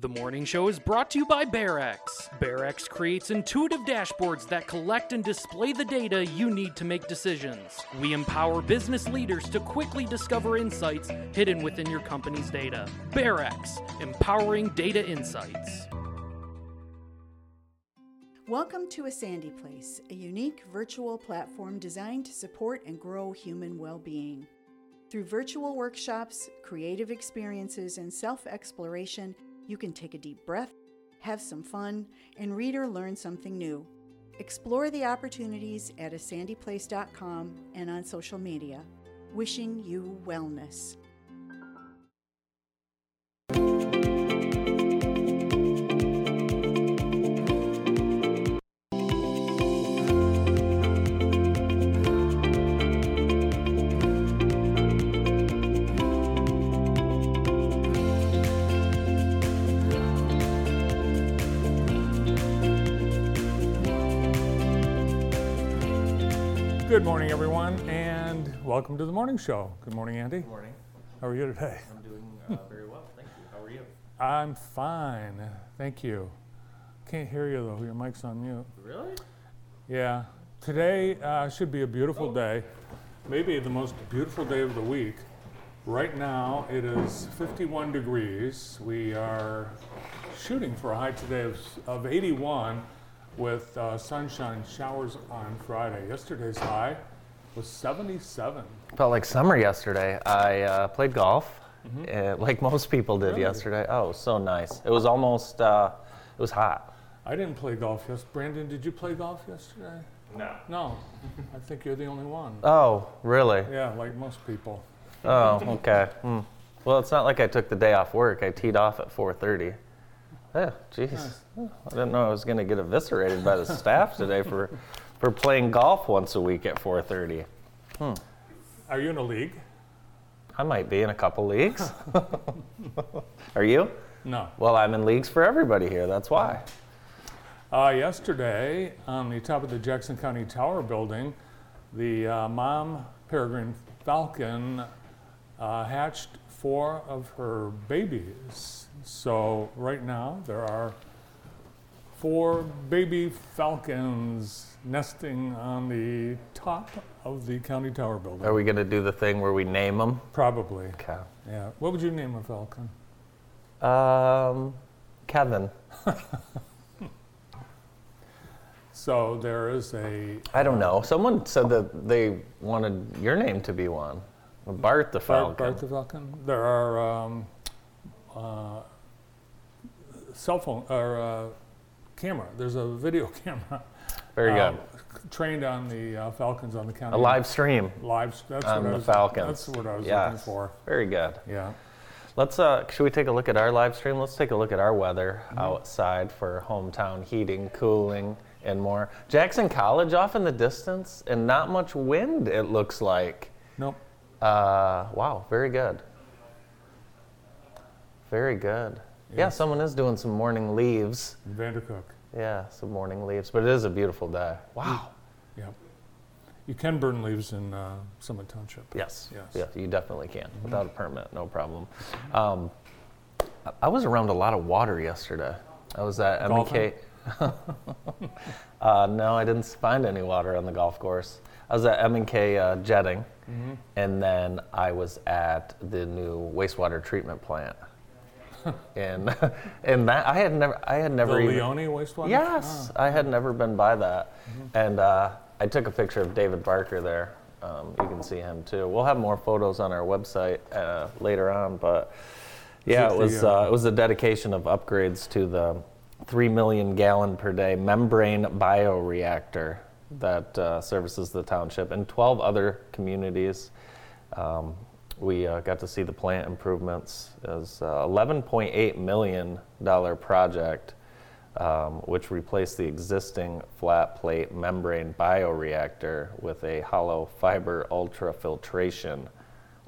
The morning show is brought to you by BearEx. BearEx creates intuitive dashboards that collect and display the data you need to make decisions. We empower business leaders to quickly discover insights hidden within your company's data. BearEx, empowering data insights. Welcome to A Sandy Place, a unique virtual platform designed to support and grow human well being. Through virtual workshops, creative experiences, and self exploration, you can take a deep breath, have some fun, and read or learn something new. Explore the opportunities at asandyplace.com and on social media. Wishing you wellness. Welcome to the morning show. Good morning, Andy. Good morning. How are you today? I'm doing uh, very well, thank you. How are you? I'm fine, thank you. Can't hear you though. Your mic's on mute. Really? Yeah. Today uh, should be a beautiful day, maybe the most beautiful day of the week. Right now it is 51 degrees. We are shooting for a high today of, of 81 with uh, sunshine showers on Friday. Yesterday's high was 77. Felt like summer yesterday. I uh, played golf, uh, like most people did Really? yesterday. Oh, so nice. It was almost, uh, it was hot. I didn't play golf yes. Brandon, did you play golf yesterday? No. No. I think you're the only one. Oh, really? Yeah, like most people. Oh, okay. Hmm. Well, it's not like I took the day off work. I teed off at 4:30. Yeah, jeez. Nice. I didn't know I was going to get eviscerated by the staff today for, for playing golf once a week at 4:30. Are you in a league? I might be in a couple leagues. Are you? No. Well, I'm in leagues for everybody here. That's why. Uh, yesterday, on the top of the Jackson County Tower building, the uh, mom peregrine falcon uh, hatched four of her babies. So right now there are four baby falcons nesting on the top of the county tower building. Are we going to do the thing where we name them? Probably. Okay. Yeah. What would you name a falcon? Um, Kevin. So there is a I don't know. Someone said that they wanted your name to be one. Bart the Bart, Falcon. Bart the Falcon. There are um, uh, cell phone or uh, camera. There's a video camera. Very good. Trained on the uh, Falcons on the county. A live stream Live. That's on what I was, Falcons. That's what I was Yes. looking for. Very good. Yeah. Let's. Uh, should we take a look at our live stream? Let's take a look at our weather Mm-hmm. outside for hometown heating, cooling, and more. Jackson College off in the distance, and not much wind. It looks like. Nope. Uh, wow, very good. Very good. Yeah, someone is doing some morning leaves. Vandercook. Yeah, some morning leaves, but it is a beautiful day. Wow. Yep. You can burn leaves in uh, Summit Township. Yes. Yes. Yes, you definitely can without a permit, no problem. Um, I- I was around a lot of water yesterday. I was at Golfing? M&K. uh, no, I didn't find any water on the golf course. I was at M&K uh, jetting, Mm-hmm. and then I was at the new wastewater treatment plant. and and that I had never I had The never even, Leoni wastewater. Yes, Ah. I had never been by that, and uh, I took a picture of David Barker there. Um, you can see him too. We'll have more photos on our website uh, later on, but yeah, it the, was uh, uh, it was a dedication of upgrades to the three million gallon per day membrane bioreactor that uh, services the township and 12 other communities. Um, we uh, got to see the plant improvements. It was uh, 11.8 million dollar project, um, which replaced the existing flat plate membrane bioreactor with a hollow fiber ultrafiltration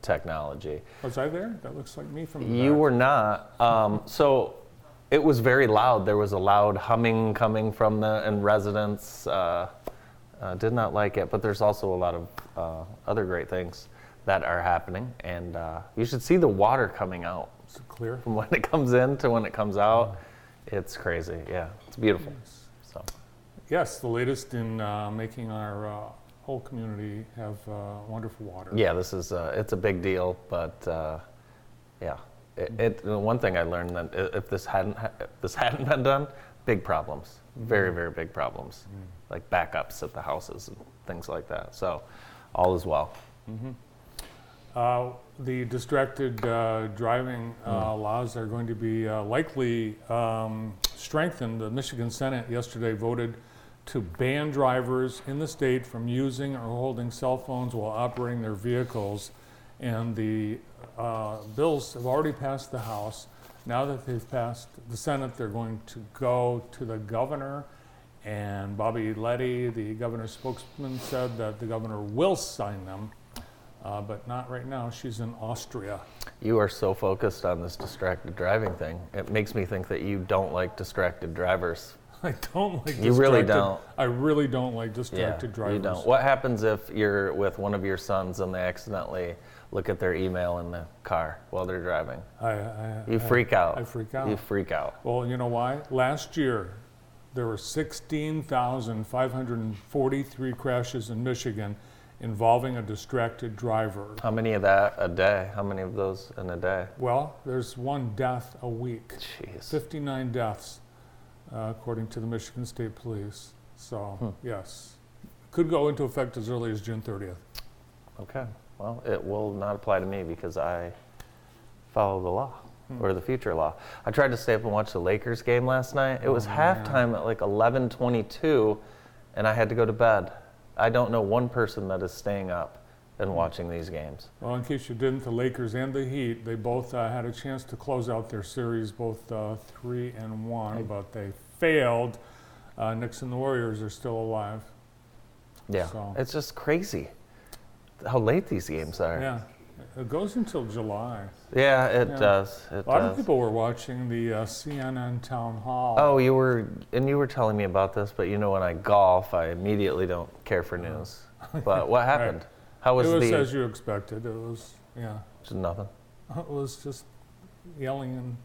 technology. Was I there? That looks like me from the You back. were not. Um, so it was very loud. There was a loud humming coming from the and residents uh, uh, did not like it. But there's also a lot of uh, other great things that are happening, and uh, you should see the water coming out. Is it clear? from when it comes in to when it comes out. It's crazy. Yeah, it's beautiful. So Yes, the latest in uh, making our uh, whole community have uh, wonderful water. yeah, this is uh, it's a big deal, but uh, yeah, it, it. One thing I learned that if this hadn't ha- if this hadn't been done, big problems, very very big problems, like backups at the houses and things like that. So all is well. Uh, The distracted uh, driving uh, laws are going to be uh, likely um, strengthened. The Michigan Senate yesterday voted to ban drivers in the state from using or holding cell phones while operating their vehicles. And the uh, bills have already passed the House. Now that they've passed the Senate, they're going to go to the governor. And Bobby Leddy, the governor's spokesman, said that the governor will sign them. Uh, but not right now. She's in Austria. You are so focused on this distracted driving thing. It makes me think that you don't like distracted drivers. I don't like. You really don't. I really don't like distracted drivers. you don't. What happens if you're with one of your sons and they accidentally look at their email in the car while they're driving? I, I, You I- freak out. I freak out. You freak out. well, you know why? Last year, there were 16,543 crashes in Michigan involving a distracted driver. How many of that a day? How many of those in a day? Well, there's one death a week. Jeez. 59 deaths, uh, according to the Michigan State Police. So, Hmm. yes, could go into effect as early as June 30th. Okay. Well, it will not apply to me because I follow the law Hmm. or the future law. I tried to stay up and watch the Lakers game last night. It was Oh, halftime at like 11:22 and I had to go to bed. I don't know one person that is staying up Hmm. and watching these games. Well, in case you didn't, the Lakers and the Heat, they both uh, had a chance to close out their series, both uh, three and one, but they failed. Uh, Knicks and the Warriors are still alive. Yeah. So- It's just crazy how late these games are. Yeah, it goes until July. Yeah, it Yeah. does. It A lot does. of people were watching the uh, CNN town hall. Oh, you were, and you were telling me about this, but you know, when I golf, I immediately don't care for news. But what happened? How was it was the? as you expected. It was, yeah, Just nothing. it was just yelling and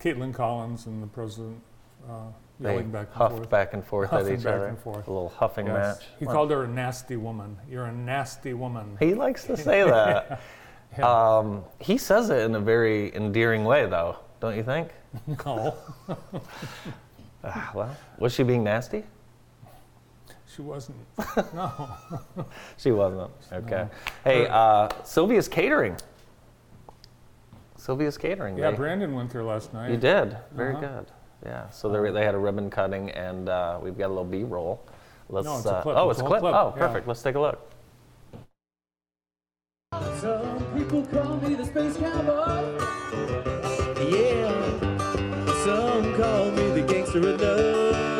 Kaitlan Collins and the president uh, yelling back and huffed forth. back and forth Huffing at each back other. and forth. A little huffing Yes. match. He Well, called her a nasty woman. You're a nasty woman. He likes to say that. Um, he says it in a very endearing way, though, don't you think? no, Ah, well, was she being nasty? she wasn't. No. She wasn't. Okay. Hey, uh, Sylvia's Catering. Sylvia's Catering. Yeah, they- Brandon went there last night. You did. Very Uh-huh. good. Yeah. So they, they had a ribbon cutting, and uh, we've got a little B-roll. Let's. No, it's a uh, clip. Oh, It's it's a a clip. clip, Oh, yeah. perfect. Let's take a look. Some people call me the space cowboy. Yeah. Some call me the gangster of love.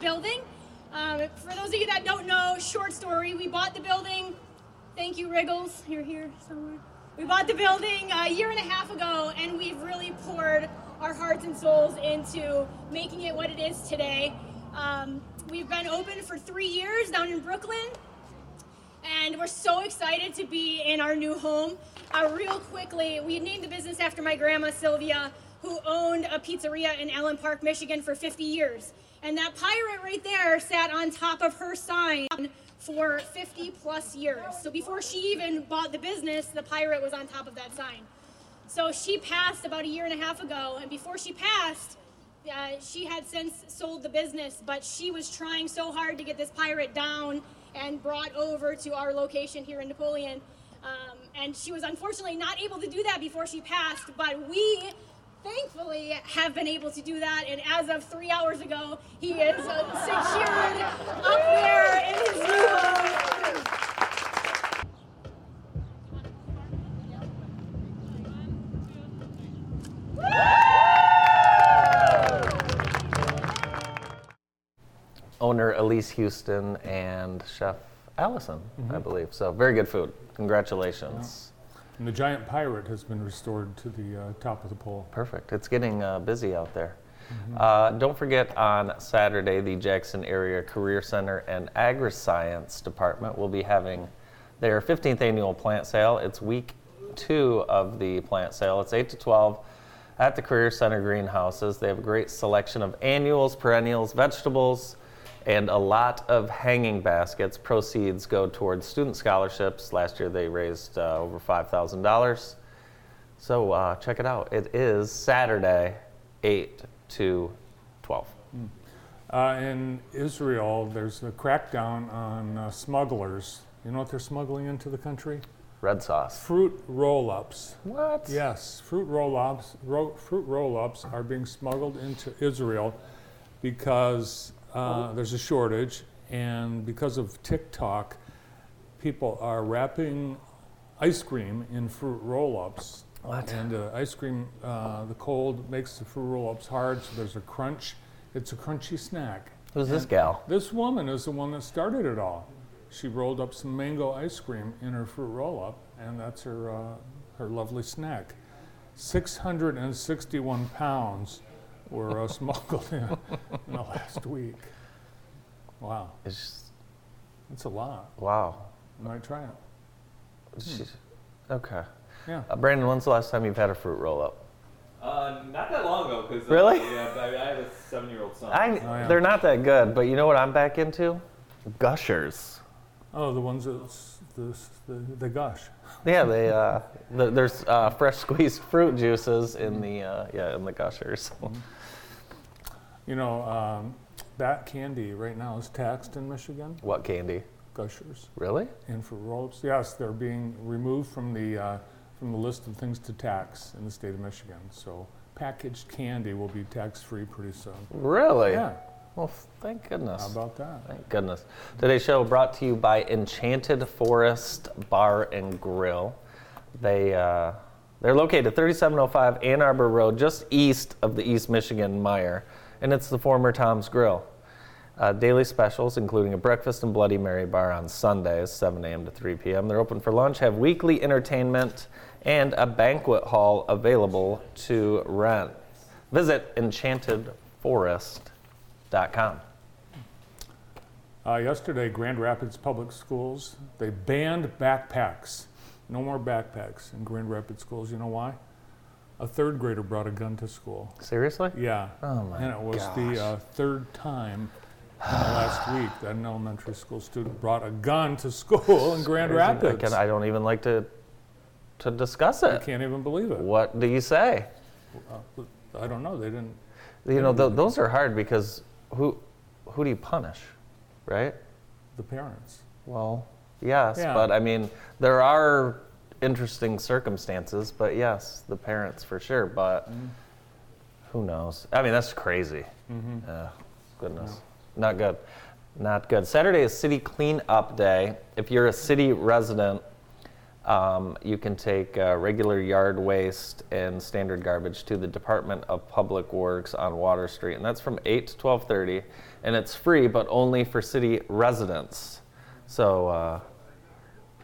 Building. Um, for those of you that don't know, short story: we bought the building. Thank you, Wriggles. You're here somewhere. We bought the building a year and a half ago, and we've really poured our hearts and souls into making it what it is today. Um, we've been open for three years down in Brooklyn and we're so excited to be in our new home. Uh, real quickly, we named the business after my grandma Sylvia, who owned a pizzeria in Allen Park, Michigan for 50 years. And that pirate right there sat on top of her sign for 50 plus years. So before she even bought the business, the pirate was on top of that sign. So she passed about a year and a half ago, and before she passed, uh, she had since sold the business, but she was trying so hard to get this pirate down and brought over to our location here in Napoleon. Um, and she was unfortunately not able to do that before she passed, but we thankfully have been able to do that. And as of three hours ago, he is uh, secured up there in his new home. Owner Elise Houston and Chef Allison, I believe. So very good food. Congratulations. And the giant pirate has been restored to the uh, top of the pole. Perfect. It's getting uh, busy out there. Uh, don't forget on Saturday, the Jackson Area Career Center and Agri-Science Department will be having their 15th annual plant sale. It's week two of the plant sale. It's 8 to 12 at the Career Center greenhouses. They have a great selection of annuals, perennials, vegetables, and a lot of hanging baskets. Proceeds go towards student scholarships. Last year they raised uh, over $5,000. So uh, check it out. It is Saturday, 8 to 12. Uh, in Israel, there's a crackdown on uh, smugglers. You know what they're smuggling into the country? Red sauce. Fruit roll-ups. What? Yes, fruit roll-ups. Ro- fruit roll-ups are being smuggled into Israel because uh, there's a shortage, and because of TikTok, people are wrapping ice cream in fruit roll-ups. What? And uh, ice cream, uh, the cold makes the fruit roll-ups hard, so there's a crunch. It's a crunchy snack. Who's this gal? This woman is the one that started it all. She rolled up some mango ice cream in her fruit roll-up, and that's her uh, her lovely snack. 661 pounds were uh, smuggled in in the last week. Wow, It's just, that's a lot. wow. You might try it. She's- okay. Yeah. Uh, Brandon, when's the last time you've had a fruit roll up? Uh, not that long ago, because Really? yeah, I, I have a seven-year-old son. I, yeah. They're not that good, but you know what I'm back into? Gushers. Oh, the ones that the, the, the gush. Yeah, they uh, the, there's uh, fresh squeezed fruit juices in the uh, yeah in the gushers. You know, um, that candy right now is taxed in Michigan. what candy? Gushers. Really? And for roll-ups, yes, they're being removed from the, uh, from the list of things to tax in the state of Michigan. So packaged candy will be tax-free pretty soon. Really? Yeah, Well, thank goodness. how about that? Thank goodness. Today's show brought to you by Enchanted Forest Bar and Grill. They uh, they're located 3705 Ann Arbor Road, just east of the East Michigan Mire, and it's the former Tom's Grill. Uh, daily specials, including a breakfast and Bloody Mary bar on Sundays, 7 a.m. to 3 p.m. They're open for lunch, have weekly entertainment, and a banquet hall available to rent. Visit enchantedforest.com. Uh, yesterday, Grand Rapids Public Schools, they banned backpacks. No more backpacks in Grand Rapids schools. You know why? A third grader brought a gun to school. Seriously? Yeah. Oh my And it was the uh, third time in the last week that an elementary school student brought a gun to school in Grand I, Rapids. can, I don't even like to to discuss it. I can't even believe it. What do you say? Uh, I don't know. They didn't. You know, th- those are hard because who who do you punish, right? The parents. Well, yes, Yeah. but I mean, there are interesting circumstances, but yes, the parents for sure, but Mm-hmm. who knows? I mean, that's crazy. Ugh, goodness. Not good. Not good. Saturday is City Cleanup Day. If you're a city resident, um, you can take uh, regular yard waste and standard garbage to the Department of Public Works on Water Street, and that's from 8 to 12:30, and it's free, but only for city residents. So uh,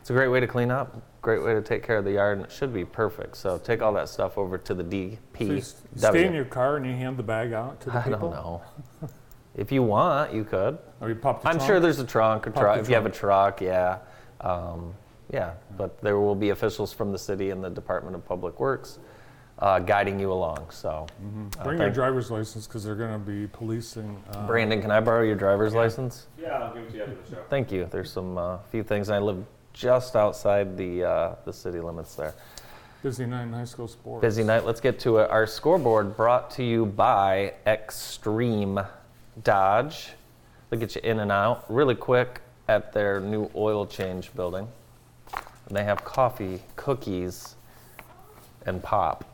it's a great way to clean up, great way to take care of the yard, and it should be perfect. So take all that stuff over to the So DP. s- stay in your car and you hand the bag out to the I people. don't know. if you want, you could. Or you pop the I'm trunk? sure there's a trunk, a Pop truck. the If you have a truck, yeah, um, yeah. But there will be officials from the city and the Department of Public Works uh, guiding you along. So, uh, Mm-hmm. Bring your driver's license because they're going to be policing. Uh, Brandon, can I borrow your driver's license? Yeah, I'll give it to you after the show. Thank you. There's some uh, few things. I live just outside the uh, the city limits there. Busy night in high school sports. Busy night. Let's get to it. Our scoreboard brought to you by Extreme Dodge. They'll get you in and out really quick at their new oil change building. And they have coffee, cookies, and pop.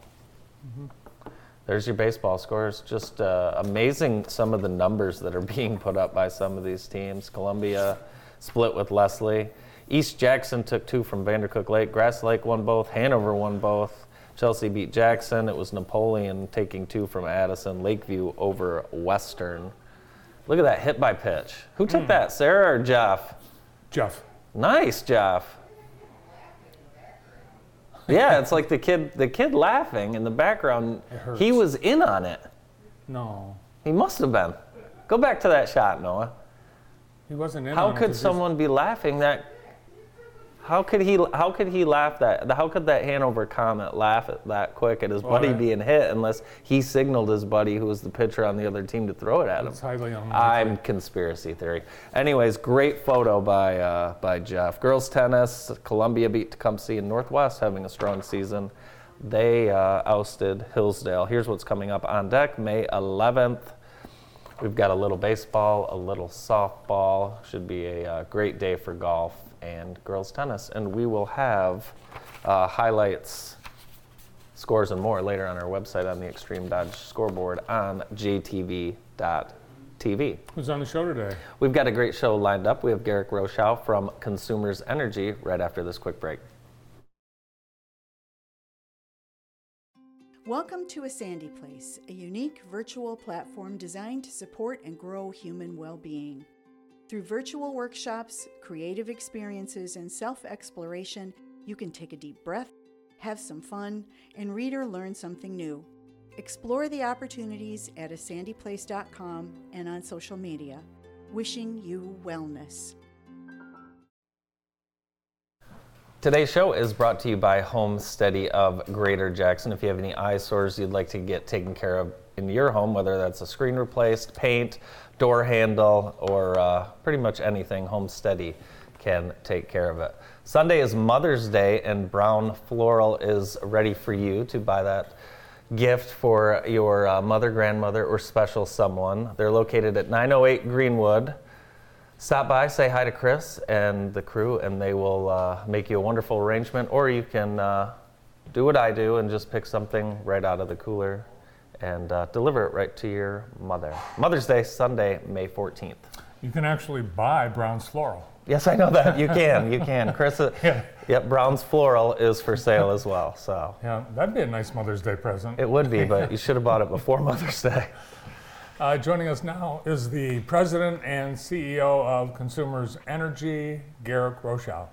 There's your baseball scores. Just uh, amazing some of the numbers that are being put up by some of these teams. Columbia split with Leslie. East Jackson took two from Vandercook Lake. Grass Lake won both. Hanover won both. Chelsea beat Jackson. It was Napoleon taking two from Addison. Lakeview over Western. Look at that hit by pitch. Who took hmm. that, Sarah or Jeff? Jeff. Nice, Jeff. Yeah, it's like the kid the kid laughing in the background. He was in on it. No, He must have been. Go back to that shot, Noah. he wasn't in. How on it could 'cause he's- someone be laughing that? How could he? How could he laugh that? How could that Hanover Comet laugh at that quick at his buddy I- being hit unless he signaled his buddy, who was the pitcher on the other team, to throw it at him? It's highly unlikely. I'm conspiracy theory. Anyways, great photo by uh, by Jeff. Girls tennis, Columbia beat Tecumseh and Northwest having a strong season. They uh, ousted Hillsdale. Here's what's coming up on deck May 11th. We've got a little baseball, a little softball. Should be a uh, great day for golf and girls tennis. And we will have uh, highlights, scores, and more later on our website on the Extreme Dodge scoreboard on jtv.tv. Who's on the show today? We've got a great show lined up. We have Garrick Rochow from Consumers Energy right after this quick break. Welcome to A Sandy Place, a unique virtual platform designed to support and grow human well being. Through virtual workshops, creative experiences, and self exploration, you can take a deep breath, have some fun, and read or learn something new. Explore the opportunities at asandyplace.com and on social media. Wishing you wellness. Today's show is brought to you by Home Steady of Greater Jackson. If you have any eyesores you'd like to get taken care of in your home, whether that's a screen replaced, paint, door handle, or uh, pretty much anything, Homesteady can take care of it. Sunday is Mother's Day, and Brown Floral is ready for you to buy that gift for your uh, mother, grandmother, or special someone. They're located at 908 Greenwood. Stop by, say hi to Chris and the crew, and they will uh, make you a wonderful arrangement. Or you can uh, do what I do and just pick something right out of the cooler and uh, deliver it right to your mother. Mother's Day, Sunday, May 14th. You can actually buy Brown's Floral. Yes, I know that. You can. You can. Chris, uh, Yeah. yep, Brown's Floral is for sale as well. So Yeah, that'd be a nice Mother's Day present. it would be, but you should have bought it before Mother's Day. Uh, joining us now is the president and CEO of Consumers Energy, Garrick Rochow.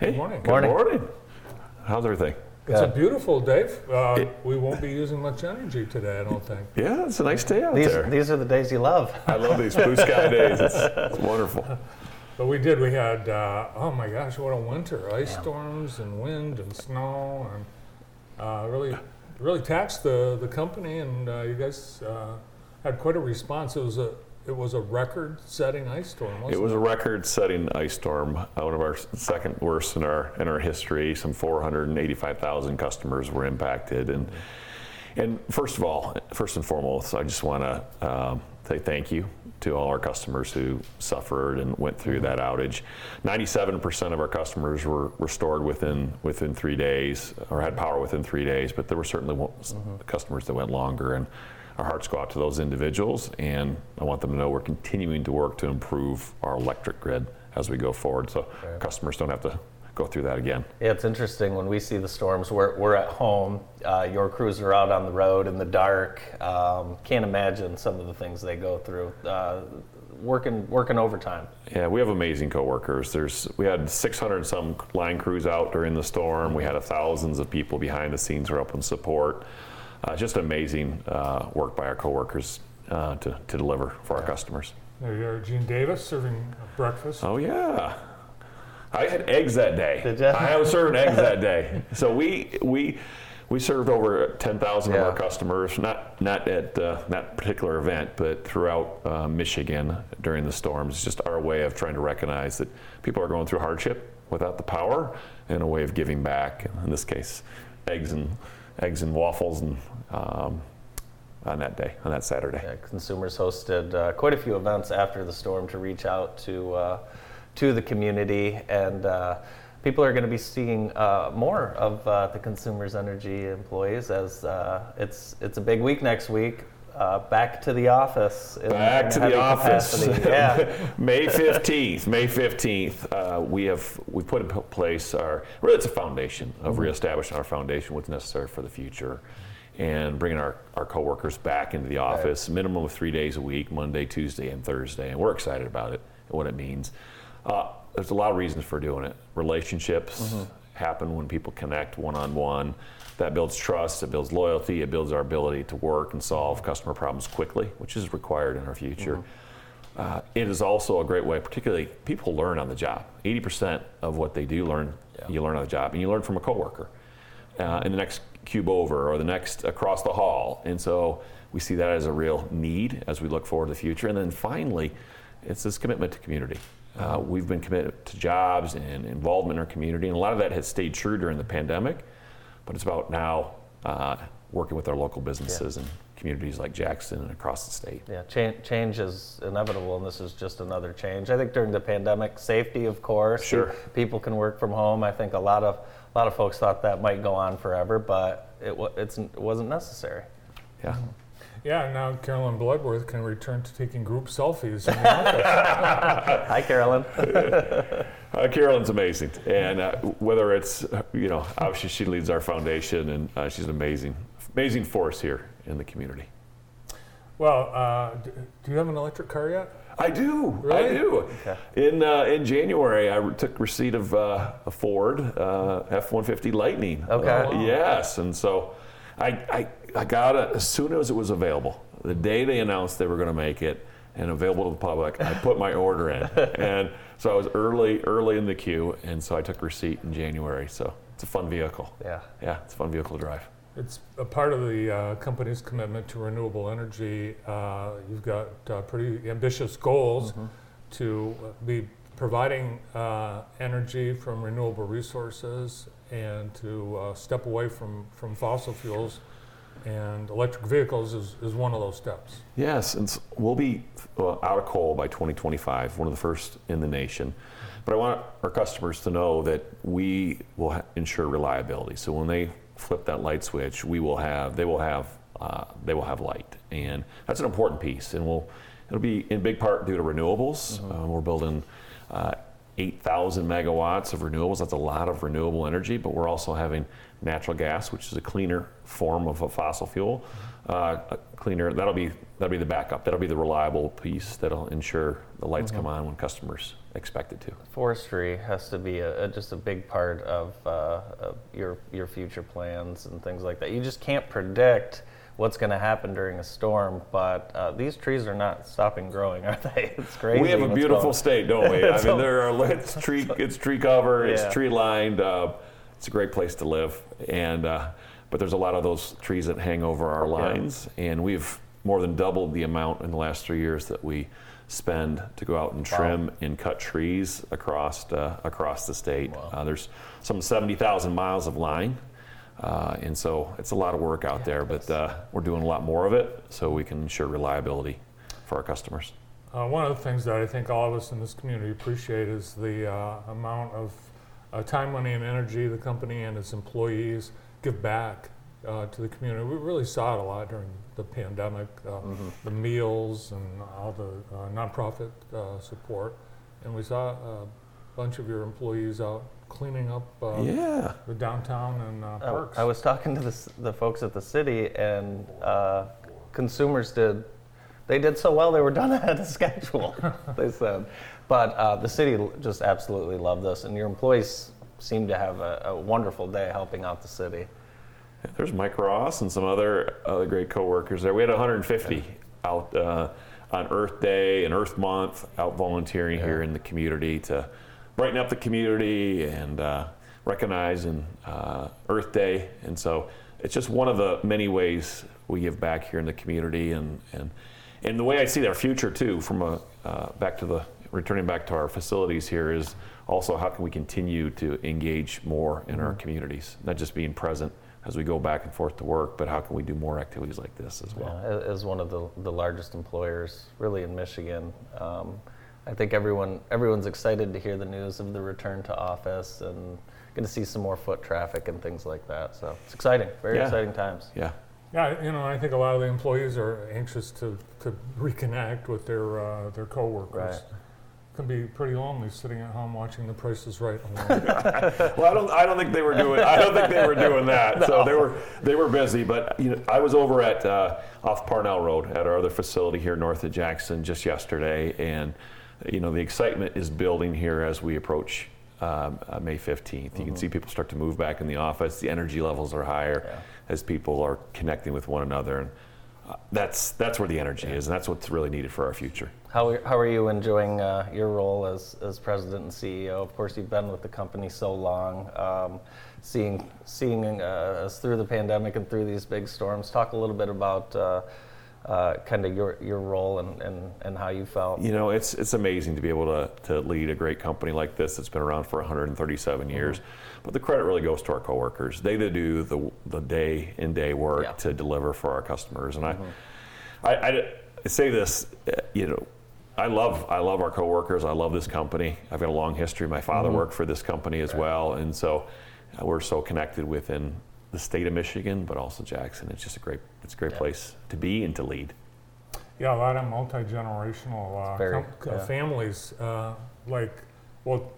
Hey, Good morning. Good Morning. morning. How's everything? It's a beautiful day. Uh, we won't be using much energy today, I don't think. Yeah, it's a nice day out These, there. these are the days you love. I love these blue sky days. It's, it's wonderful. But we did. We had, uh, oh my gosh, what a winter! Ice storms and wind and snow, and uh, really, really taxed the the company. And uh, you guys uh, had quite a response. It was a it was a record-setting ice storm. Wasn't It was a record-setting ice storm, one of our second worst in our in our history. Some 485,000 customers were impacted, and and first of all, first and foremost, I just want to um, say thank you to all our customers who suffered and went through that outage. 97% of our customers were restored within within three days, or had power within three days. But there were certainly one- customers that went longer, and our hearts go out to those individuals. And I want them to know we're continuing to work to improve our electric grid as we go forward, so customers don't have to go through that again. Yeah, it's interesting when we see the storms. We're, we're at home. Uh, your crews are out on the road in the dark. Um, can't imagine some of the things they go through. Uh, working working overtime. Yeah, we have amazing coworkers. There's we had 600 and some line crews out during the storm. We had thousands of people behind the scenes who are helping support. Uh, just amazing uh, work by our coworkers uh, to, to deliver for our customers. There you are, Gene Davis serving breakfast. Oh yeah, I had eggs that day. Did ya? I was serving eggs that day. So we we we served over 10,000 of our customers, not not at uh, that particular event, but throughout uh, Michigan during the storms. It's just our way of trying to recognize that people are going through hardship without the power, and a way of giving back. In this case, eggs and eggs and waffles and. Um, on that day, on that Saturday. Yeah, consumers hosted uh, quite a few events after the storm to reach out to uh, to the community and. Uh, people are going to be seeing uh, more of uh, the Consumers Energy employees as uh, it's it's a big week next week. Uh, back to the office. in- Back in to the office. Yeah. May 15th, May 15th, uh, we have, we put in place our, really it's a foundation of reestablishing our foundation, what's necessary for the future, and bringing our, our coworkers back into the office, minimum of three days a week, Monday, Tuesday, and Thursday, and we're excited about it and what it means. Uh, there's a lot of reasons for doing it. Relationships happen when people connect one-on-one. That builds trust, it builds loyalty, it builds our ability to work and solve customer problems quickly, which is required in our future. Uh, it is also a great way, particularly people learn on the job. 80% of what they do learn, you learn on the job, and you learn from a coworker uh, in the next cube over or the next across the hall. And so we see that as a real need as we look forward to the future. And then finally, it's this commitment to community. Uh, we've been committed to jobs and involvement in our community, and a lot of that has stayed true during the pandemic. But it's about now uh, working with our local businesses and communities like Jackson and across the state. Yeah, change, change is inevitable, and this is just another change. I think during the pandemic, safety, of course, Sure. people can work from home. I think a lot of a lot of folks thought that might go on forever, but it, it's, it wasn't necessary. Yeah. Yeah, now Carolyn Bloodworth can return to taking group selfies in the office. Hi, Carolyn. Uh, Carolyn's amazing, and uh, whether it's you know obviously she leads our foundation, and uh, she's an amazing, amazing force here in the community. well, uh, d- do you have an electric car yet? I do, Really? I Really? do. In uh, in January, I re- took receipt of uh, a Ford uh, F-150 Lightning. Okay. Uh, Oh, wow. Yes, and so I, I I got it as soon as it was available. The day they announced they were going to make it and available to the public, I put my order in, and so I was early early in the queue, and so I took receipt in January. So it's a fun vehicle. Yeah. Yeah, it's a fun vehicle to drive. It's a part of the uh, company's commitment to renewable energy. Uh, you've got uh, pretty ambitious goals to be providing uh, energy from renewable resources and to uh, step away from, from fossil fuels. And electric vehicles is, is one of those steps. Yes, and we'll be uh, out of coal by 2025, one of the first in the nation. But I want our customers to know that we will ha- ensure reliability. So when they flip that light switch, we will have, they will have, uh, they will have light, and that's an important piece. And we'll, it'll be in big part due to renewables. Uh, we're building uh, 8,000 megawatts of renewables. That's a lot of renewable energy, but we're also having natural gas, which is a cleaner form of a fossil fuel. Uh, cleaner, that'll be, that'll be the backup. That'll be the reliable piece that'll ensure the lights come on when customers expect it to. Forestry has to be a, a- just a big part of, uh, of your your future plans and things like that. You just can't predict what's going to happen during a storm, but uh, these trees are not stopping growing, are they? It's crazy. We have a beautiful going- state, don't we? I mean, there are it's tree it's tree cover, Yeah. it's tree lined. Uh, it's a great place to live, and uh, but there's a lot of those trees that hang over our lines, and we've more than doubled the amount in the last three years that we spend to go out and trim and cut trees across uh, across the state. Uh, there's some 70,000 miles of line. Uh, and so it's a lot of work out there, but uh, we're doing a lot more of it so we can ensure reliability for our customers. Uh, one of the things that I think all of us in this community appreciate is the uh, amount of uh, time, money, and energy the company and its employees give back uh, to the community. We really saw it a lot during the pandemic, uh, the meals and all the uh, nonprofit uh, support. And we saw a bunch of your employees out cleaning up uh, Yeah. the downtown and uh, I- parks. I was talking to the, the folks at the city, and uh, consumers did. They did so well; they were done ahead of schedule. they said, but uh, the city just absolutely loved this, and your employees seem to have a, a wonderful day helping out the city. There's Mike Ross and some other other great coworkers there. We had 150 out uh, on Earth Day and Earth Month out volunteering here in the community to brighten up the community and uh, recognizing uh, Earth Day. And so it's just one of the many ways we give back here in the community and and and the way I see our future too, from a uh, back to the returning back to our facilities here is also how can we continue to engage more in our communities, not just being present as we go back and forth to work, but how can we do more activities like this as well? Yeah, as one of the, the largest employers, really in Michigan, um, I think everyone everyone's excited to hear the news of the return to office and going to see some more foot traffic and things like that. So it's exciting, very Yeah. exciting times. Yeah. Yeah, you know, I think a lot of the employees are anxious to, to reconnect with their uh, their coworkers. Right. Can be pretty lonely sitting at home watching The Price is Right alone. Well, I don't, I don't think they were doing. I don't think they were doing that. So they were, they were busy. But you know, I was over at uh, off Parnell Road at our other facility here north of Jackson just yesterday, and you know the excitement is building here as we approach um, uh, May 15th. You can see people start to move back in the office. The energy levels are higher Yeah. as people are connecting with one another, and uh, that's that's where the energy is, and that's what's really needed for our future. How, are- how are you enjoying uh, your role as, as president and CEO? Of course, you've been with the company so long, um, seeing, seeing uh, us through the pandemic and through these big storms. Talk a little bit about uh, uh, kind of your, your role and, and, and how you felt. You know, it's it's amazing to be able to, to lead a great company like this that's been around for 137 years. But the credit really goes to our coworkers. They do the the day in day work Yeah. to deliver for our customers. And I, I, I, I say this, uh, you know, I love I love our coworkers. I love this company. I've got a long history. My father worked for this company as well, and so uh, we're so connected within the state of Michigan, but also Jackson. It's just a great it's a great Yeah. place to be and to lead. yeah, a lot of multi generational uh, Very, com- uh, yeah. families, uh, like well,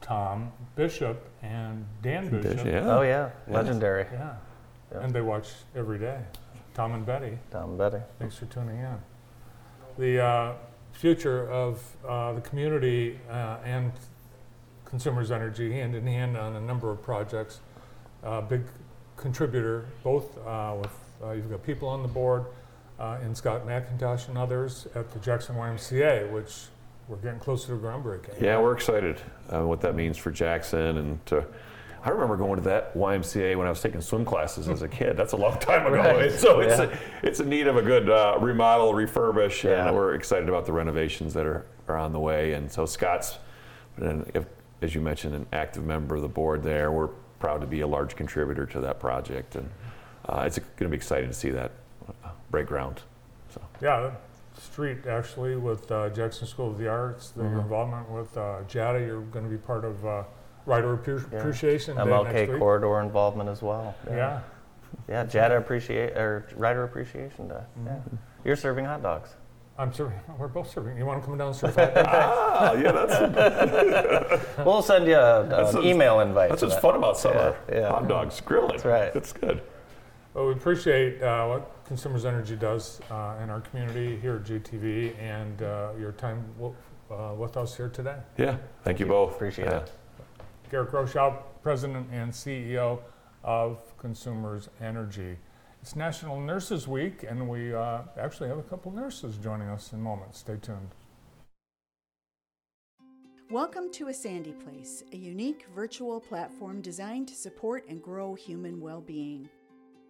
Tom Bishop and Dan Bishop. Yeah. Oh, yeah, legendary. Yeah. Yeah. And they watch every day. Tom and Betty, Tom and Betty. thanks for tuning in. The uh, future of uh, the community uh, and Consumers Energy hand in hand on a number of projects. Uh, big contributor, both uh, with, uh, you've got people on the board uh, in Scott McIntosh and others at the Jackson YMCA, which we're getting closer to groundbreaking. Yeah, we're excited uh, what that means for Jackson and to. I remember going to that YMCA when I was taking swim classes as a kid. That's a long time ago. Right. So it's Yeah. a, it's in need of a good uh, remodel, refurbish, Yeah. and we're excited about the renovations that are, are on the way. And so Scott's, if, as you mentioned, an active member of the board there. We're proud to be a large contributor to that project, and uh, it's going to be exciting to see that uh, break ground. So. Yeah, street actually with uh, Jackson School of the Arts, the Mm-hmm. involvement with uh, JATA, you're going to be part of Rider Appre- Yeah. Appreciation Day next MLK week. corridor involvement as well. Yeah. Yeah, JATA appreciate or Rider Appreciation Day. Yeah. Mm-hmm. You're serving hot dogs. I'm serving. We're both serving. You want to come down and serve hot dogs? Ah, yeah, that's We'll send you a, an email invite. that's what's that. fun about summer. Yeah, yeah. Hot dogs, grilling. That's right. That's good. Well, we appreciate uh, what Consumers Energy does uh, in our community here at GTV and uh, your time w- uh, with us here today. Yeah, thank you both. Appreciate Yeah. it. Garrick Rochow, President and CEO of Consumers Energy. It's National Nurses Week, and we uh, actually have a couple nurses joining us in moments. Stay tuned. Welcome to A Sandy Place, a unique virtual platform designed to support and grow human well being.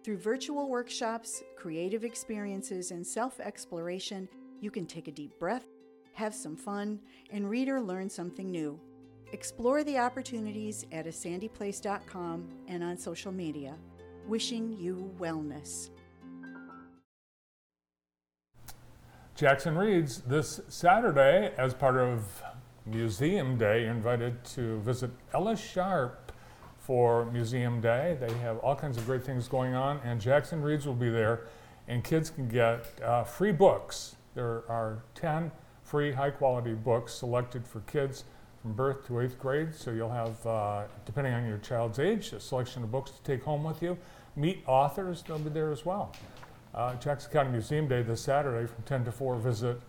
Through virtual workshops, creative experiences, and self exploration, you can take a deep breath, have some fun, and read or learn something new. Explore the opportunities at asandyplace.com and on social media. Wishing you wellness. Jackson Reads this Saturday, as part of Museum Day, you're invited to visit Ella Sharp for Museum Day. They have all kinds of great things going on, and Jackson Reads will be there, and kids can get uh, free books. There are 10 free high quality books selected for kids from birth to eighth grade, so you'll have, uh, depending on your child's age, a selection of books to take home with you. Meet authors, they'll be there as well uh, Jackson County Museum Day this Saturday from 10 to 4. Visit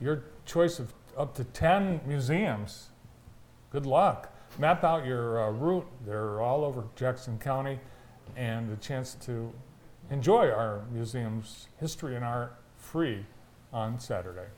your choice of up to 10 museums. Good luck. Map out your uh, route. They're all over Jackson County, and the chance to enjoy our museum's history and art free on Saturday.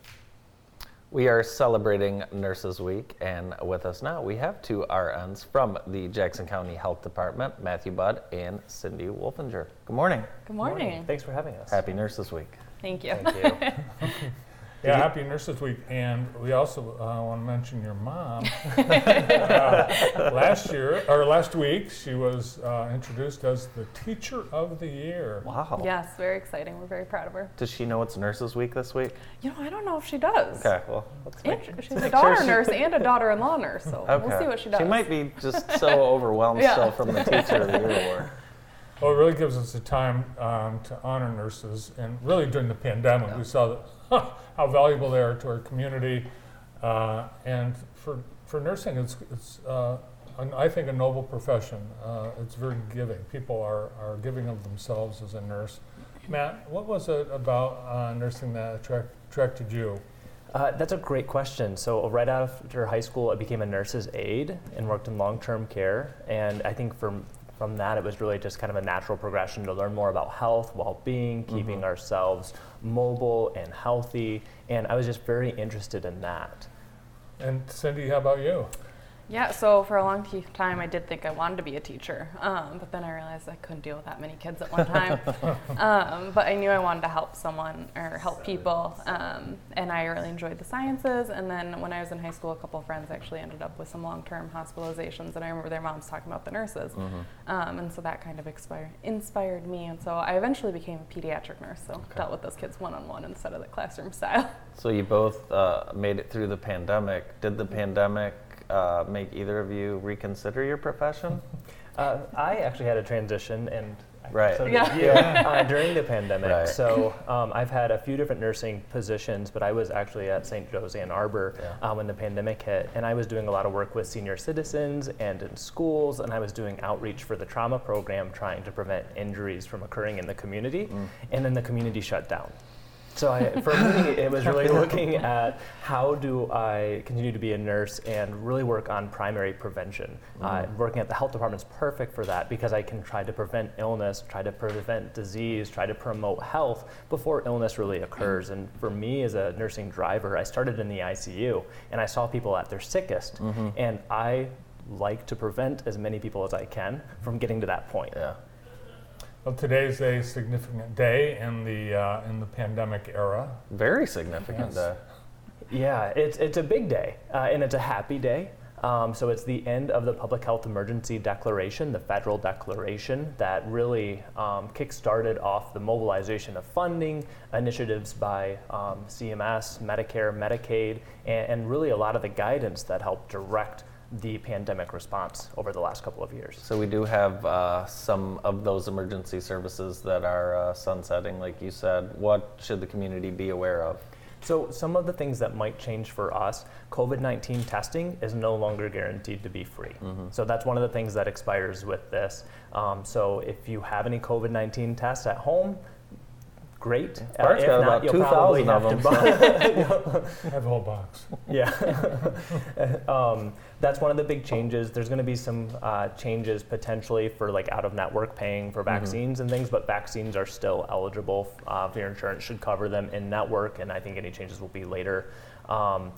We are celebrating Nurses Week, and with us now we have two RNs from the Jackson County Health Department, Matthew Budd and Cindy Wolfinger. Good morning. Good morning. Thanks for having us. Happy Nurses Week. Thank you. Thank you. Yeah, happy Nurses Week. And we also uh, want to mention your mom. Uh, last year, or last week, she was uh, introduced as the Teacher of the Year. Wow. Yes, very exciting. We're very proud of her. Does she know it's Nurses Week this week? You know, I don't know if she does. Okay, well, let's And make, she's a daughter sure nurse and a daughter-in-law nurse, so Okay. we'll see what she does. She might be just so overwhelmed Yeah. still from the Teacher of the Year award. Well, it really gives us a time um, to honor nurses. And really, during the pandemic, we saw that, how valuable they are to our community. Uh, and for, for nursing, it's, it's uh, an, I think, a noble profession. Uh, it's very giving. People are, are giving of themselves as a nurse. Matt, what was it about uh, nursing that attract, attracted you? Uh, that's a great question. So right after high school, I became a nurse's aide and worked in long-term care. And I think from from that, it was really just kind of a natural progression to learn more about health, well-being, mm-hmm. keeping ourselves mobile and healthy. And I was just very interested in that. And Cindy, how about you? Yeah, so for a long t- time, I did think I wanted to be a teacher, um, but then I realized I couldn't deal with that many kids at one time. um, but I knew I wanted to help someone or help people, um, and I really enjoyed the sciences. And then when I was in high school, a couple of friends actually ended up with some long-term hospitalizations, and I remember their moms talking about the nurses, um, and so that kind of expired, inspired me. And so I eventually became a pediatric nurse, so dealt with those kids one-on-one instead of the classroom style. So you both uh, made it through the pandemic. Did the pandemic uh, make either of you reconsider your profession? Uh, I actually had a transition, and Right. so Yeah. you, uh, during the pandemic. Right. So um, I've had a few different nursing positions, but I was actually at St. Joe's Ann Arbor Yeah. uh, when the pandemic hit, and I was doing a lot of work with senior citizens and in schools, and I was doing outreach for the trauma program, trying to prevent injuries from occurring in the community, and then the community shut down. So I, for me, it was really looking at how do I continue to be a nurse and really work on primary prevention. Uh, working at the health department is perfect for that because I can try to prevent illness, try to prevent disease, try to promote health before illness really occurs. And for me as a nursing driver, I started in the ICU and I saw people at their sickest, and I like to prevent as many people as I can from getting to that point. Yeah. Well, today's a significant day in the, uh, in the pandemic era. Very significant Yes. day. Yeah, it's, it's a big day, uh, and it's a happy day. Um, so it's the end of the Public Health Emergency Declaration, the federal declaration that really um, kick-started off the mobilization of funding, initiatives by um, CMS, Medicare, Medicaid, and, and really a lot of the guidance that helped direct the pandemic response over the last couple of years. So we do have uh, some of those emergency services that are uh, sunsetting, like you said. What should the community be aware of? So some of the things that might change for us, COVID-19 testing is no longer guaranteed to be free. So that's one of the things that expires with this. Um, so if you have any COVID-19 tests at home, great. Uh, Bart's if got not, about 2,000 of them, to buy- I have a whole box. yeah. um, that's one of the big changes. There's going to be some uh, changes potentially for like out of network paying for vaccines and things, but vaccines are still eligible. Uh, your insurance should cover them in network, and I think any changes will be later. Um,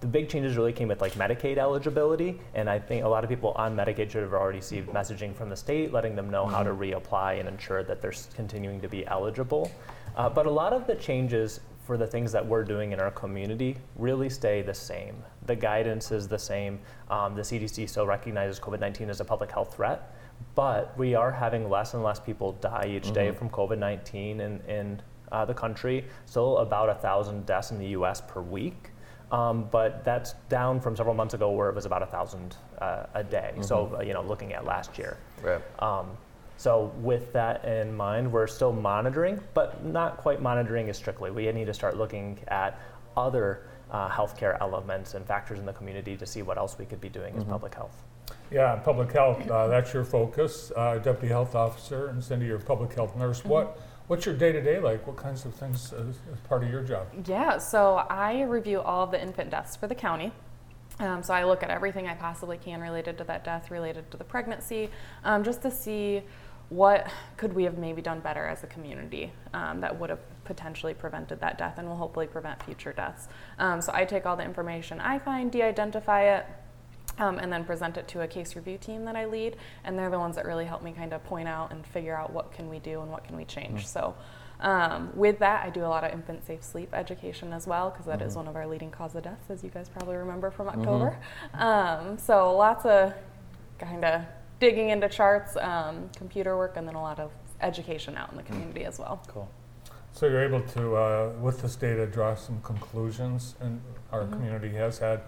the big changes really came with like Medicaid eligibility, and I think a lot of people on Medicaid should have already received messaging from the state letting them know how to reapply and ensure that they're continuing to be eligible. Uh, but a lot of the changes for the things that we're doing in our community really stay the same. The guidance is the same. Um, the CDC still recognizes COVID 19 as a public health threat, but we are having less and less people die each day from COVID 19 in, in uh, the country. Still about a thousand deaths in the US per week. Um, but that's down from several months ago where it was about a thousand uh, a day. So, uh, you know, looking at last year. Right. Um, so with that in mind, we're still monitoring, but not quite monitoring as strictly. We need to start looking at other uh, healthcare elements and factors in the community to see what else we could be doing as public health. Yeah, public health, uh, that's your focus. Uh, Deputy Health Officer, and Cindy, you're public health nurse. What, what's your day-to-day like? What kinds of things is, is part of your job? Yeah, so I review all of the infant deaths for the county. Um, so I look at everything I possibly can related to that death, related to the pregnancy, um, just to see what could we have maybe done better as a community um, that would have potentially prevented that death and will hopefully prevent future deaths. Um, so I take all the information I find, de-identify it, um, and then present it to a case review team that I lead, and they're the ones that really help me kind of point out and figure out what can we do and what can we change. So Um, with that, I do a lot of infant safe sleep education as well because that is one of our leading cause of deaths, as you guys probably remember from October. Um, so lots of kind of digging into charts, um, computer work, and then a lot of education out in the community as well. Cool. So you're able to, uh, with this data, draw some conclusions, and our community has had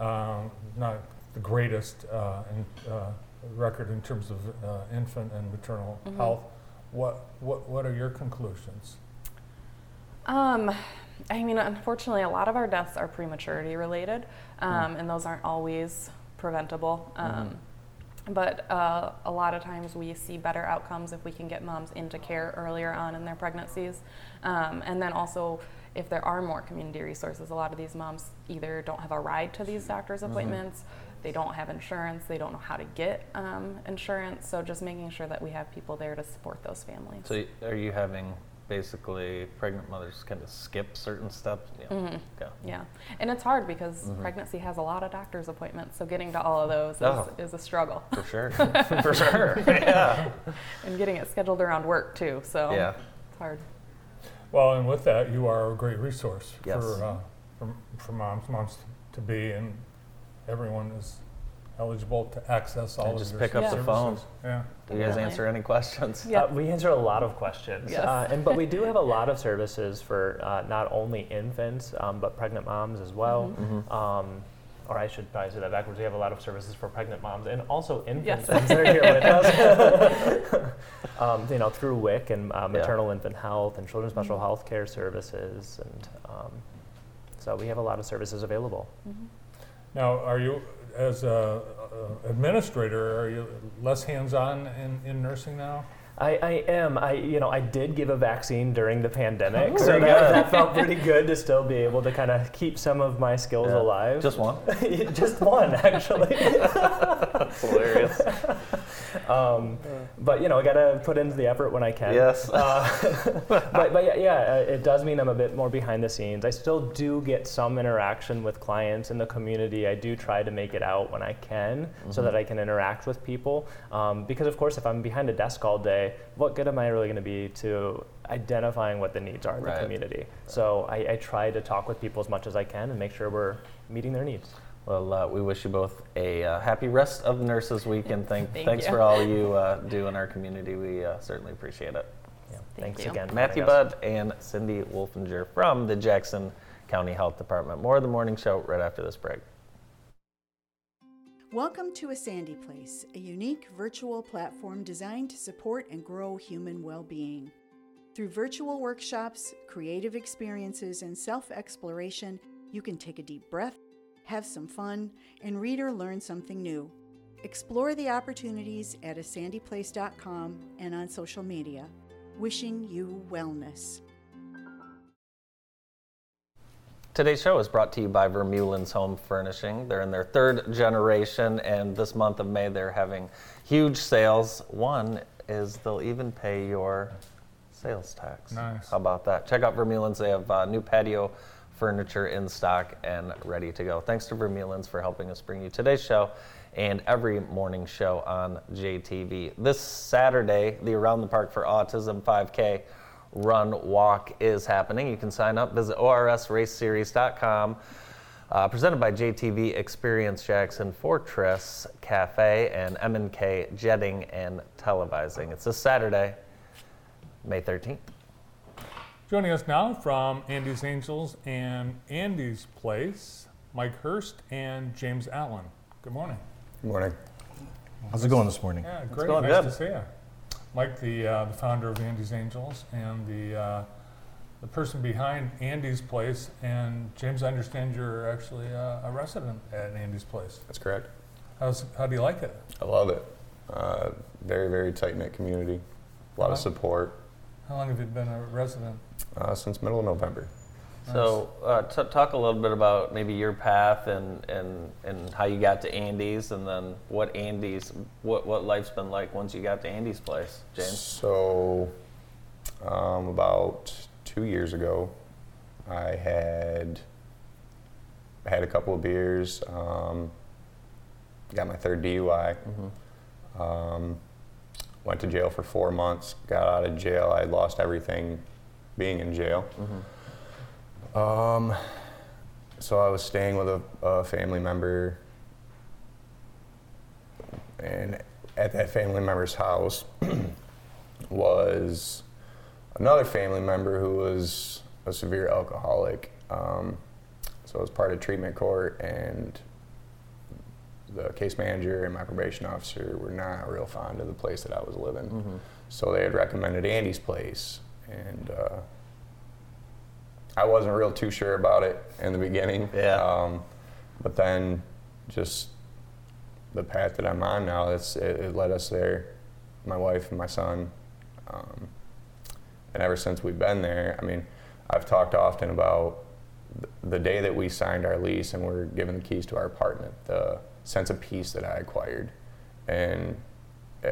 um, not the greatest uh, in, uh, record in terms of uh, infant and maternal health. What, what, what are your conclusions? Um, I mean, unfortunately, a lot of our deaths are prematurity related, um, and those aren't always preventable. Um, But uh, a lot of times we see better outcomes if we can get moms into care earlier on in their pregnancies. Um, and then also, if there are more community resources, a lot of these moms either don't have a ride to these doctor's appointments, they don't have insurance, they don't know how to get um, insurance. So just making sure that we have people there to support those families. So are you having basically pregnant mothers kind of skip certain steps? Yeah. Mhm. Okay. Yeah, and it's hard because pregnancy has a lot of doctor's appointments, so getting to all of those is, Oh. is a struggle. For sure. For sure. Yeah. and getting it scheduled around work too, so Yeah. it's hard. Well, and with that, you are a great resource Yes. for, uh, for, for moms, moms to be, and everyone is eligible to access all And of just your pick up the services. phone. Yeah. Do you guys Definitely. answer any questions? Yeah. Uh, we answer a lot of questions, Yes. uh, and but we do have a lot of services for uh, not only infants um, but pregnant moms as well. Mm-hmm. Um, or I should probably say that backwards. We have a lot of services for pregnant moms and also infants Yes. ones that are here with us. um, you know, through WIC and uh, maternal infant health and children's special Mm-hmm. health care services, and um, so we have a lot of services available. Now, are you, as a a administrator, are you less hands-on in, in nursing now? I, I am. I you know I did give a vaccine during the pandemic, Oh, so that, that felt pretty good to still be able to kind of keep some of my skills Yeah. alive. Just one? just one actually. That's hilarious. um, but you know I gotta put in the effort when I can. Yes. Uh, but but yeah, yeah, uh, it does mean I'm a bit more behind the scenes. I still do get some interaction with clients in the community. I do try to make it out when I can, so Mm-hmm. that I can interact with people. Um, because of course, if I'm behind a desk all day, what good am I really going to be to identifying what the needs are in Right. the community? So I, I try to talk with people as much as I can and make sure we're meeting their needs. Well, uh, we wish you both a uh, happy rest of Nurses Week, and thank, Thank thanks you. for all you uh, do in our community. We uh, certainly appreciate it. Yeah, Thank thanks you. again. Matthew having. Budd and Cindy Wolfinger from the Jackson County Health Department. More of the morning show right after this break. Welcome to A Sandy Place, a unique virtual platform designed to support and grow human well being. Through virtual workshops, creative experiences, and self exploration, you can take a deep breath, have some fun, and read or learn something new. Explore the opportunities at asandyplace.com and on social media. Wishing you wellness. Today's show is brought to you by Vermeulen's Home Furnishing. They're in their third generation, and this month of May they're having huge sales. One is they'll even pay your sales tax. Nice. How about that? Check out Vermeulen's. They have uh, new patio furniture in stock and ready to go. Thanks to Vermeulen's for helping us bring you today's show and every morning show on JTV. This Saturday, the Around the Park for Autism 5K run walk is happening. You can sign up. Visit orsraceseries.com. Uh, presented by JTV Experience Jackson Fortress Cafe and M&K Jetting and Televising. It's this Saturday, May 13th. Joining us now from Andy's Angels and Andy's Place, Mike Hirst and James Allen. Good morning. Good morning. How's it going this morning? Yeah, great. going nice good. to see you. Mike, the uh, the founder of Andy's Angels and the uh, the person behind Andy's Place, and James, I understand you're actually uh, a resident at Andy's Place. That's correct. How's how do you like it? I love it. Uh, very, very tight knit community. A lot of support How long have you been a resident? uh, since middle of November. So, uh, t- talk a little bit about maybe your path and, and, and how you got to Andy's, and then what Andy's, what, what life's been like once you got to Andy's place, James. So, um, about two years ago, I had had a couple of beers. Um, got my third DUI. Um, went to jail for four months. Got out of jail. I lost everything being in jail. Um, so I was staying with a, a family member, and at that family member's house was another family member who was a severe alcoholic. Um, so I was part of treatment court, and the case manager and my probation officer were not real fond of the place that I was living. So they had recommended Andy's place, and uh, I wasn't real too sure about it in the beginning. Yeah. Um, but then, just the path that I'm on now, it's, it, it led us there. My wife and my son. Um, and ever since we've been there, I mean, I've talked often about th- the day that we signed our lease and we were given the keys to our apartment, the sense of peace that I acquired. And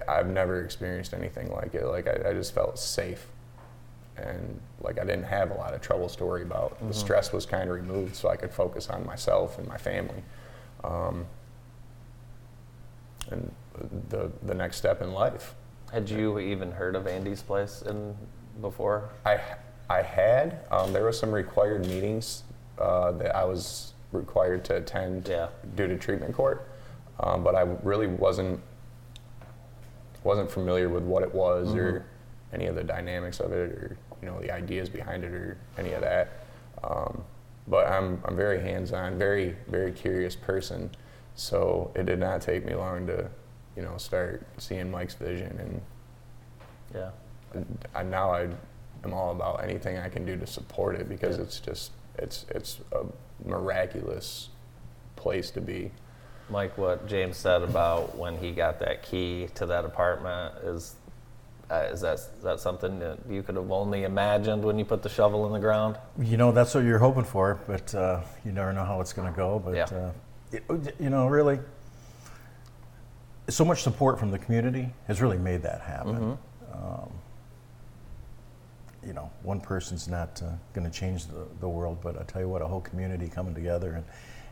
I've never experienced anything like it. Like, I, I just felt safe. And like, I didn't have a lot of troubles to worry about. The stress was kind of removed so I could focus on myself and my family. Um, and the, the next step in life. Had you even heard of Andy's place in before? I, I had. Um, there were some required meetings uh, that I was required to attend Yeah. due to treatment court, um, but I really wasn't wasn't familiar with what it was or any of the dynamics of it or you know the ideas behind it or any of that. Um, but I'm I'm very hands-on, very very curious person, so it did not take me long to you know start seeing Mike's vision and Yeah. I, now I am all about anything I can do to support it because Yeah. it's just it's it's a miraculous place to be. Mike, what James said about when he got that key to that apartment is uh, is that is that something that you could have only imagined when you put the shovel in the ground? You know, that's what you're hoping for, but uh, you never know how it's going to go. But Yeah. uh, it- you know, really, so much support from the community has really made that happen. Um, you know, one person's not uh, going to change the, the world, but I tell you what, a whole community coming together and,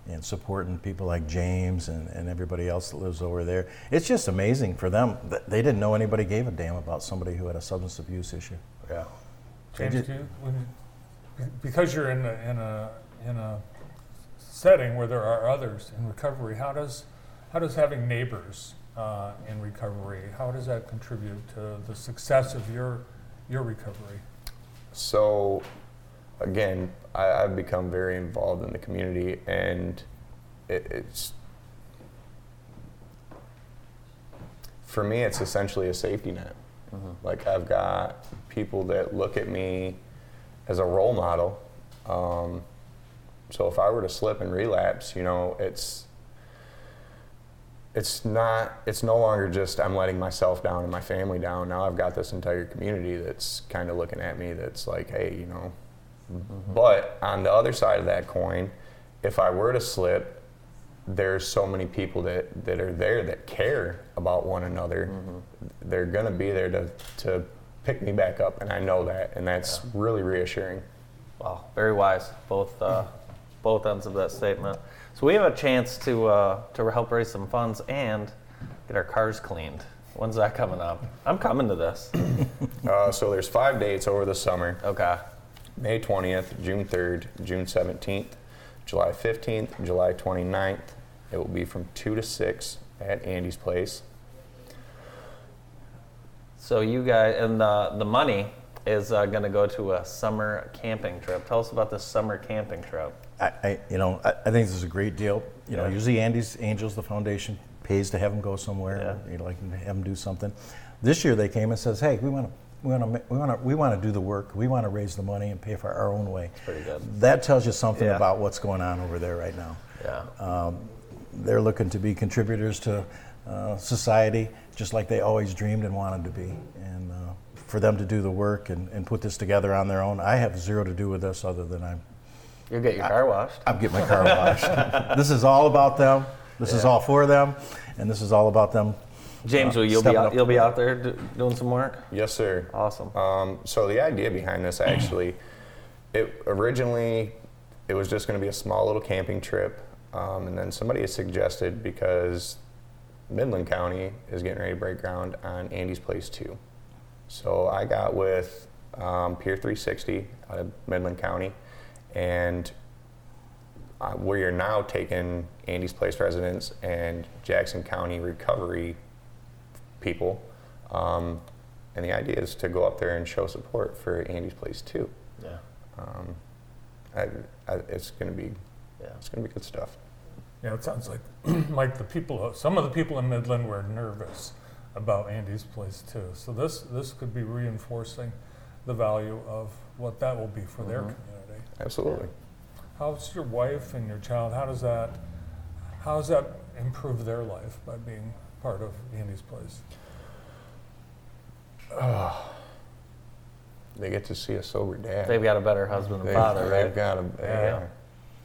and supporting people like James and, and everybody else that lives over there. It's just amazing for them. They didn't know anybody gave a damn about somebody who had a substance abuse issue. Yeah. James, just- do you, because you're in a, in a in a setting where there are others in recovery, how does how does having neighbors uh, in recovery how does that contribute to the success of your your recovery? So, again, I, I've become very involved in the community, and it, it's for me, it's essentially a safety net. Like I've got people that look at me as a role model. Um, so if I were to slip and relapse, you know, it's it's not it's no longer just I'm letting myself down and my family down. Now I've got this entire community that's kind of looking at me that's like, hey, you know. But on the other side of that coin, if I were to slip, there's so many people that, that are there that care about one another. They're gonna be there to, to pick me back up, and I know that, and that's really reassuring. Wow, very wise, both uh, both ends of that statement. So we have a chance to uh, to help raise some funds and get our cars cleaned. When's that coming up? I'm coming to this. Uh, so there's five dates over the summer. Okay. May 20th, June 3rd, June 17th, July 15th, July 29th. It will be from 2 to 6 at Andy's Place. So you guys and the the money is uh, going to go to a summer camping trip. Tell us about this summer camping trip. I, I you know, I, I think this is a great deal. You know, usually Andy's Angels, the foundation, pays to have them go somewhere. Yeah. You know, like to have them do something. This year they came and says, "Hey, we want to." We want to, we want to, we want to do the work. We want to raise the money and pay for our own way. Pretty good. That tells you something Yeah. about what's going on over there right now. Yeah. Um, they're looking to be contributors to uh, society, just like they always dreamed and wanted to be. And uh, for them to do the work and, and put this together on their own, I have zero to do with this other than I'm You'll get your car washed. I'm getting my car washed. this is all about them. This is all for them, and this is all about them. James, will you'll be out, you'll be out there do, doing some work. Yes, sir. Awesome. Um, so the idea behind this actually, it originally it was just going to be a small little camping trip, um, and then somebody had suggested because Midland County is getting ready to break ground on Andy's Place too. So I got with um, Peer 360 out of Midland County, and uh, we are now taking Andy's Place residents and Jackson County recovery people. Um, and the idea is to go up there and show support for Andy's Place too. Yeah. Um, I, I, it's going to be, Yeah. it's going to be good stuff. Yeah, it sounds like like the people, some of the people in Midland were nervous about Andy's place too. So this this could be reinforcing the value of what that will be for their Mhm. community. Absolutely. How's your wife and your child? How does that how does that improve their life by being part of Andy's place? They get to see a sober dad. They've got a better husband and They've- father, they've right? got a, Yeah.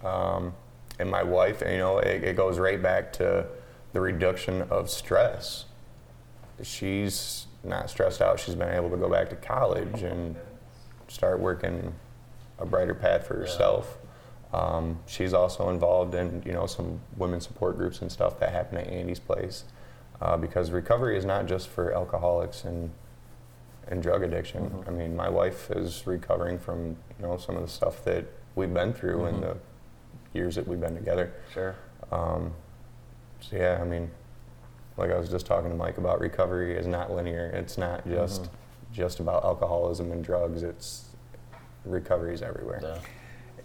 yeah. Um, and my wife, you know, it, it goes right back to the reduction of stress. She's not stressed out. She's been able to go back to college and start working a brighter path for herself. Um, she's also involved in, you know, some women support groups and stuff that happen at Andy's place. Uh, because recovery is not just for alcoholics and and drug addiction. Mhm. I mean, my wife is recovering from you know some of the stuff that we've been through in Mhm. the years that we've been together. Sure. Um, so yeah, I mean, like I was just talking to Mike about recovery is not linear. It's not just Mhm. just about alcoholism and drugs. It's recovery is everywhere. Yeah.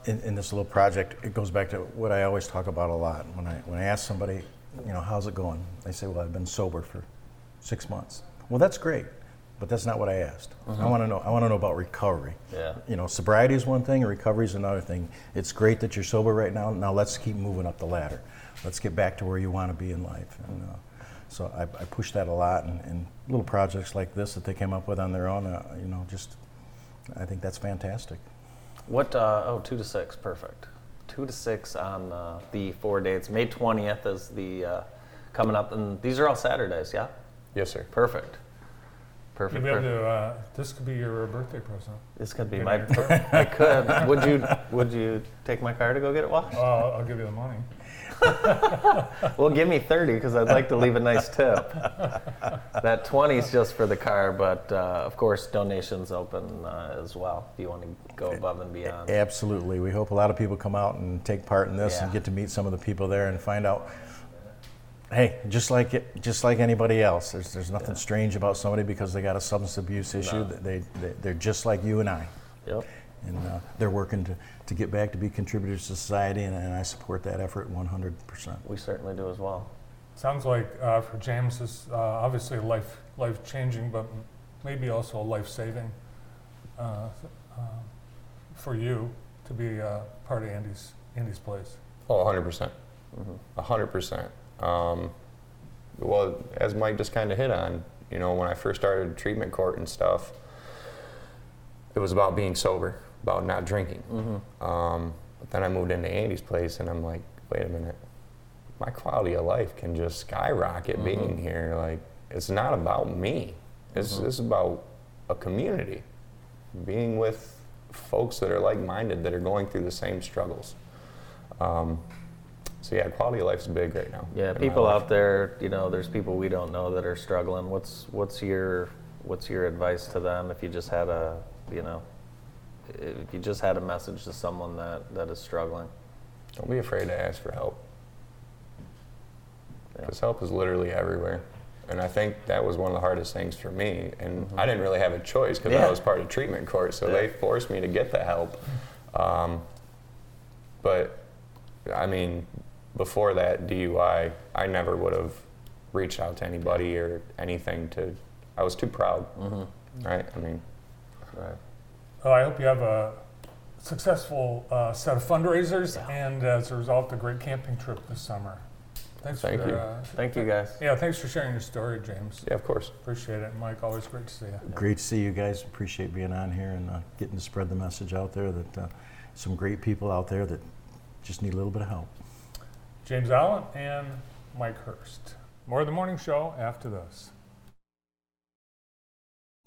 in, in this little project, it goes back to what I always talk about a lot. When I when I ask somebody, you know, how's it going? They say, well, I've been sober for six months. Well, that's great, but that's not what I asked. I want to know. I want to know about recovery. Yeah. You know, sobriety is one thing, and recovery is another thing. It's great that you're sober right now. Now let's keep moving up the ladder. Let's get back to where you want to be in life. And, uh, so I, I push that a lot, and, and little projects like this that they came up with on their own, uh, you know, just I think that's fantastic. What? Uh, oh, two to six, perfect. Two to six on uh, the four dates. May twentieth is the uh, coming up, and these are all Saturdays. Yeah. Yes, sir. Perfect. You'll Perfect. be able perfect. to, uh, this could be your birthday present. This could be Get my. in your car. I could. Would you? Would you take my car to go get it washed? Uh, I'll give you the money. Well, give me 30 because I'd like to leave a nice tip. That 20 is just for the car, but uh, of course, donations open uh, as well if you want to go above and beyond. Absolutely. We hope a lot of people come out and take part in this and get to meet some of the people there and find out. Hey, just like it, just like anybody else, there's, there's nothing strange about somebody because they got a substance abuse issue. No. They, they, they're just like you and I. Yep. And uh, they're working to, to get back to be contributors to society, and, and I support that effort 100%. We certainly do as well. Sounds like uh, for James, it's uh, obviously life life changing, but maybe also life saving uh, uh, for you to be uh, part of Andy's Andy's place. Oh, 100%. Mm-hmm. 100%. Um, well, as Mike just kind of hit on, you know, when I first started treatment court and stuff, it was about being sober, about not drinking. Mm-hmm. Um, but then I moved into Andy's place and I'm like, wait a minute, my quality of life can just skyrocket being Mhm. here. Like, it's not about me. It's, Mhm. it's about a community, being with folks that are like-minded, that are going through the same struggles. Um, so yeah, quality of life is big right now. Yeah, people out there, you know, there's people we don't know that are struggling. What's what's your what's your advice to them if you just had a, you know, if you just had a message to someone that that is struggling? Don't be afraid to ask for help. Yeah. Because help is literally everywhere. And I think that was one of the hardest things for me. And I didn't really have a choice because Mm-hmm. Yeah. I was part of treatment court, so they forced me to get the help. Um, but I mean, before that DUI, I never would have reached out to anybody or anything to. I was too proud, Mm-hmm. right? I mean, Right. Well, I hope you have a successful uh, set of fundraisers and as a result, a great camping trip this summer. Thanks Thank for you. Uh, Thank you guys. Yeah, thanks for sharing your story, James. yeah, of course. Appreciate it, Mike. Always great to see you. Great to see you guys. Appreciate being on here and uh, getting to spread the message out there that uh, some great people out there that just need a little bit of help. James Allen and Mike Hirst. More of the morning show after this.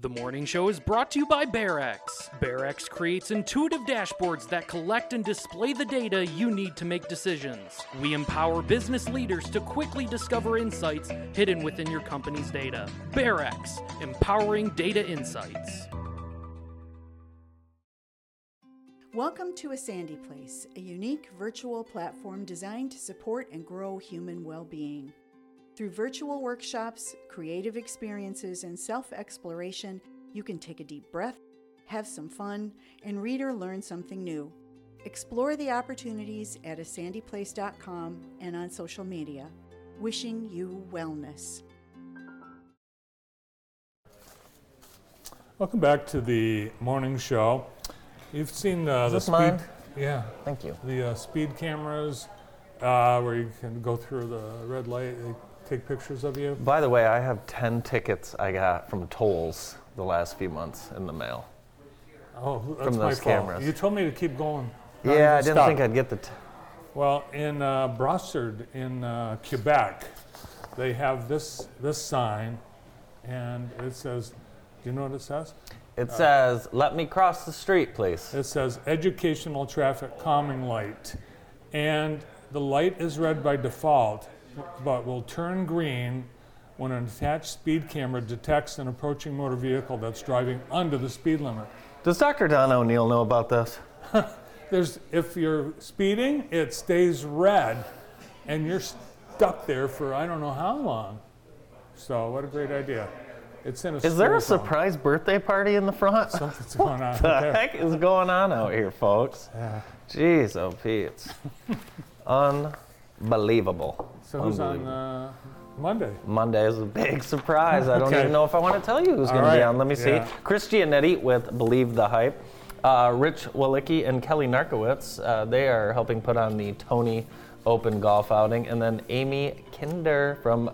The morning show is brought to you by BearEx. BearEx creates intuitive dashboards that collect and display the data you need to make decisions. We empower business leaders to quickly discover insights hidden within your company's data. BearEx, empowering data insights. Welcome to A Sandy Place, a unique virtual platform designed to support and grow human well being. Through virtual workshops, creative experiences, and self exploration, you can take a deep breath, have some fun, and read or learn something new. Explore the opportunities at asandyplace.com and on social media. Wishing you wellness. Welcome back to the morning show. You've seen uh, the this speed, mine? yeah, Thank you. the uh, speed cameras uh, where you can go through the red light, they take pictures of you. By the way, I have 10 tickets I got from tolls the last few months in the mail. Oh, that's From my those fault. cameras. You told me to keep going. not Yeah, I didn't stop. think I'd get the. T- Well, in uh, Brossard, in uh, Quebec, they have this this sign, and it says, "Do you know what it says?" it says, let me cross the street, please. It says educational traffic calming light. And the light is red by default, but will turn green when an attached speed camera detects an approaching motor vehicle that's driving under the speed limit. Does Dr. Don O'Neill know about this? There's, if you're speeding, it stays red, and you're stuck there for I don't know how long. So, what a great idea. It's in a Is there a surprise birthday party in the front? Something's going on What the there. heck is going on out here, folks? Yeah. Jeez, oh Pete. Unbelievable. So, who's on uh, Monday? Monday is a big surprise. I don't Okay. even know if I want to tell you who's going to be on. Let me see. yeah. Chris Gianetti with Believe the Hype. Uh, Rich Walicki and Kelly Narkowitz, uh, they are helping put on the Tony Open Golf Outing. And then Amy Kinder from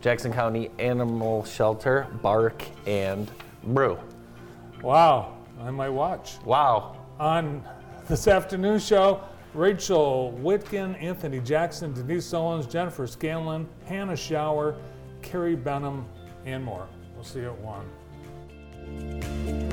Jackson County Animal Shelter, Bark and Brew. Wow, I might watch. Wow. On this afternoon show, Rachel Whitkin, Anthony Jackson, Denise Owens, Jennifer Scanlon, Hannah Shower, Carrie Benham, and more. We'll see you at 1.